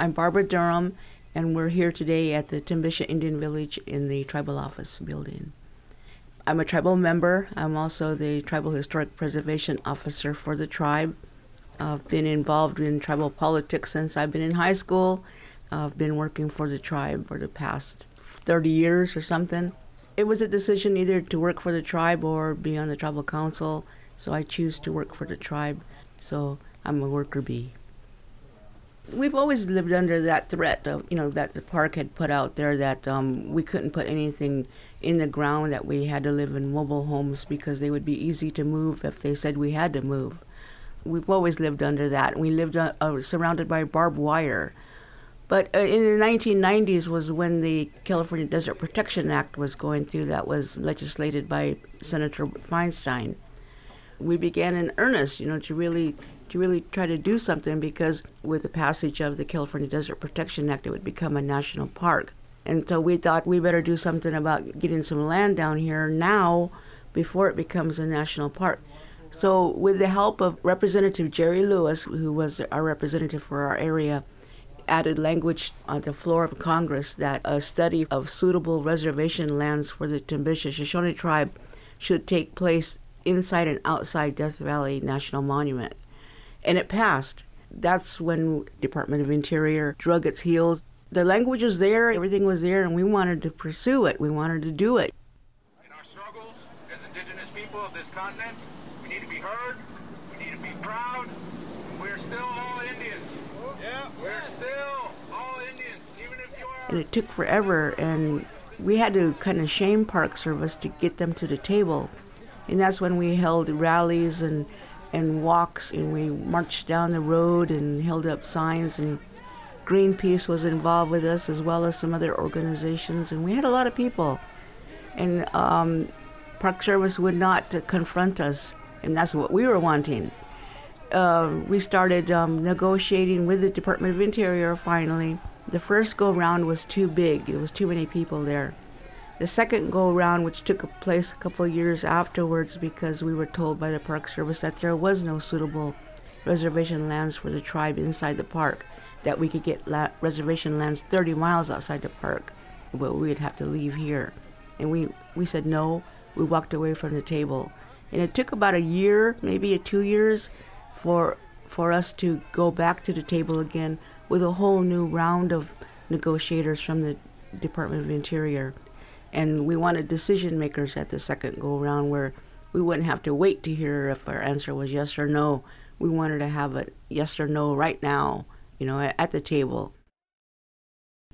I'm Barbara Durham, and we're here today at the Timbisha Indian Village in the tribal office building. I'm a tribal member. I'm also the Tribal Historic Preservation Officer for the tribe. I've been involved in tribal politics since I've been in high school. I've been working for the tribe for the past 30 years or something. It was a decision either to work for the tribe or be on the tribal council, so I choose to work for the tribe. So I'm a worker bee. We've always lived under that threat of, you know, that the park had put out there that um, we couldn't put anything in the ground, that we had to live in mobile homes because they would be easy to move if they said we had to move. We've always lived under that. We lived uh, uh, surrounded by barbed wire. But uh, in the 1990s was when the California Desert Protection Act was going through, that was legislated by Senator Feinstein. We began in earnest, you know, to really to really try to do something because with the passage of the California Desert Protection Act, it would become a national park. And so we thought we better do something about getting some land down here now before it becomes a national park. So, with the help of Representative Jerry Lewis, who was our representative for our area, added language on the floor of Congress that a study of suitable reservation lands for the Timbisha Shoshone tribe should take place inside and outside Death Valley National Monument. And it passed. That's when Department of Interior drug its heels. The language was there, everything was there, and we wanted to pursue it. We wanted to do it. In our struggles as indigenous people of this continent, we need to be heard, we need to be proud. We're still all Indians. Yeah, we're still all Indians, even if you are. And it took forever, and we had to kind of shame Park Service to get them to the table. And that's when we held rallies and, and walks, and we marched down the road and held up signs. And Greenpeace was involved with us, as well as some other organizations. And we had a lot of people. And um, Park Service would not confront us, and that's what we were wanting. Uh, we started um, negotiating with the Department of Interior finally. The first go round was too big, there was too many people there. The second go round, which took place a couple years afterwards, because we were told by the Park Service that there was no suitable reservation lands for the tribe inside the park, that we could get la- reservation lands 30 miles outside the park, but we'd have to leave here. And we, we said no, we walked away from the table. And it took about a year, maybe a two years, for for us to go back to the table again with a whole new round of negotiators from the Department of Interior. And we wanted decision makers at the second go round where we wouldn't have to wait to hear if our answer was yes or no. We wanted to have a yes or no right now, you know, at, the table.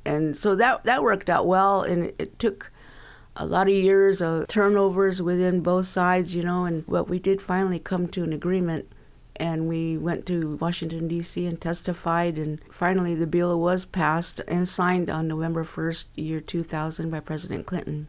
And so that that worked out well and it, it took a lot of years of turnovers within both sides, you know, and but we did finally come to an agreement and we went to Washington D.C. and testified and finally the bill was passed and signed on November 1st, year 2000 by President Clinton.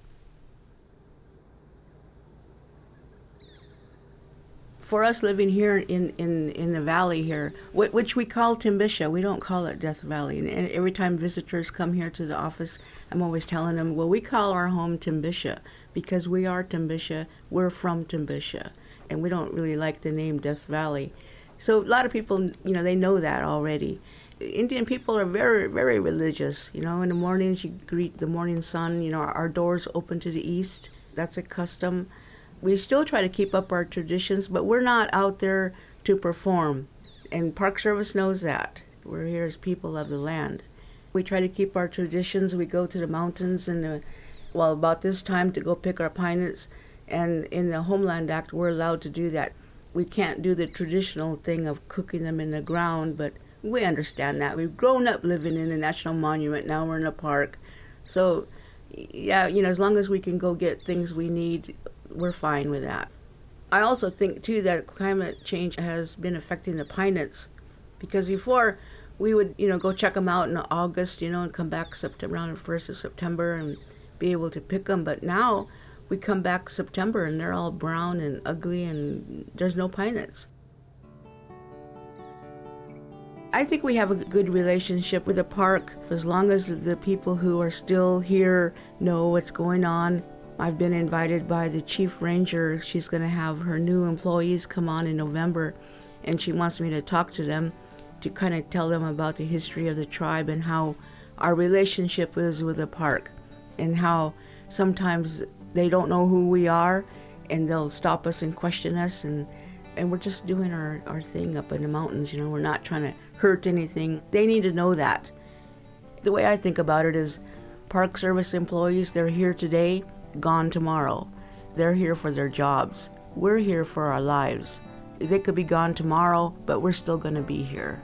For us living here in, in, in the valley here, which we call Timbisha, we don't call it Death Valley. And every time visitors come here to the office, I'm always telling them, well, we call our home Timbisha because we are Timbisha, we're from Timbisha and we don't really like the name Death Valley. So a lot of people, you know, they know that already. Indian people are very, very religious. You know, in the mornings you greet the morning sun. You know, our, doors open to the east. That's a custom. We still try to keep up our traditions, but we're not out there to perform. And Park Service knows that. We're here as people of the land. We try to keep our traditions. We go to the mountains and, the, well, about this time to go pick our pine nuts and in the Homeland Act, we're allowed to do that. We can't do the traditional thing of cooking them in the ground, but we understand that. We've grown up living in a national monument. Now we're in a park. So, yeah, you know, as long as we can go get things we need, we're fine with that. I also think, too, that climate change has been affecting the pine nuts because before we would, you know, go check them out in August, you know, and come back September, around the 1st of September and be able to pick them. But now, we come back September and they're all brown and ugly and there's no pine nuts. I think we have a good relationship with the park as long as the people who are still here know what's going on. I've been invited by the chief ranger. She's going to have her new employees come on in November and she wants me to talk to them to kind of tell them about the history of the tribe and how our relationship is with the park and how sometimes they don't know who we are and they'll stop us and question us and and we're just doing our, our thing up in the mountains you know we're not trying to hurt anything. They need to know that. The way i think about it is park service employees they're here today gone tomorrow. They're here for their jobs. We're here for our lives. They could be gone tomorrow but we're still going to be here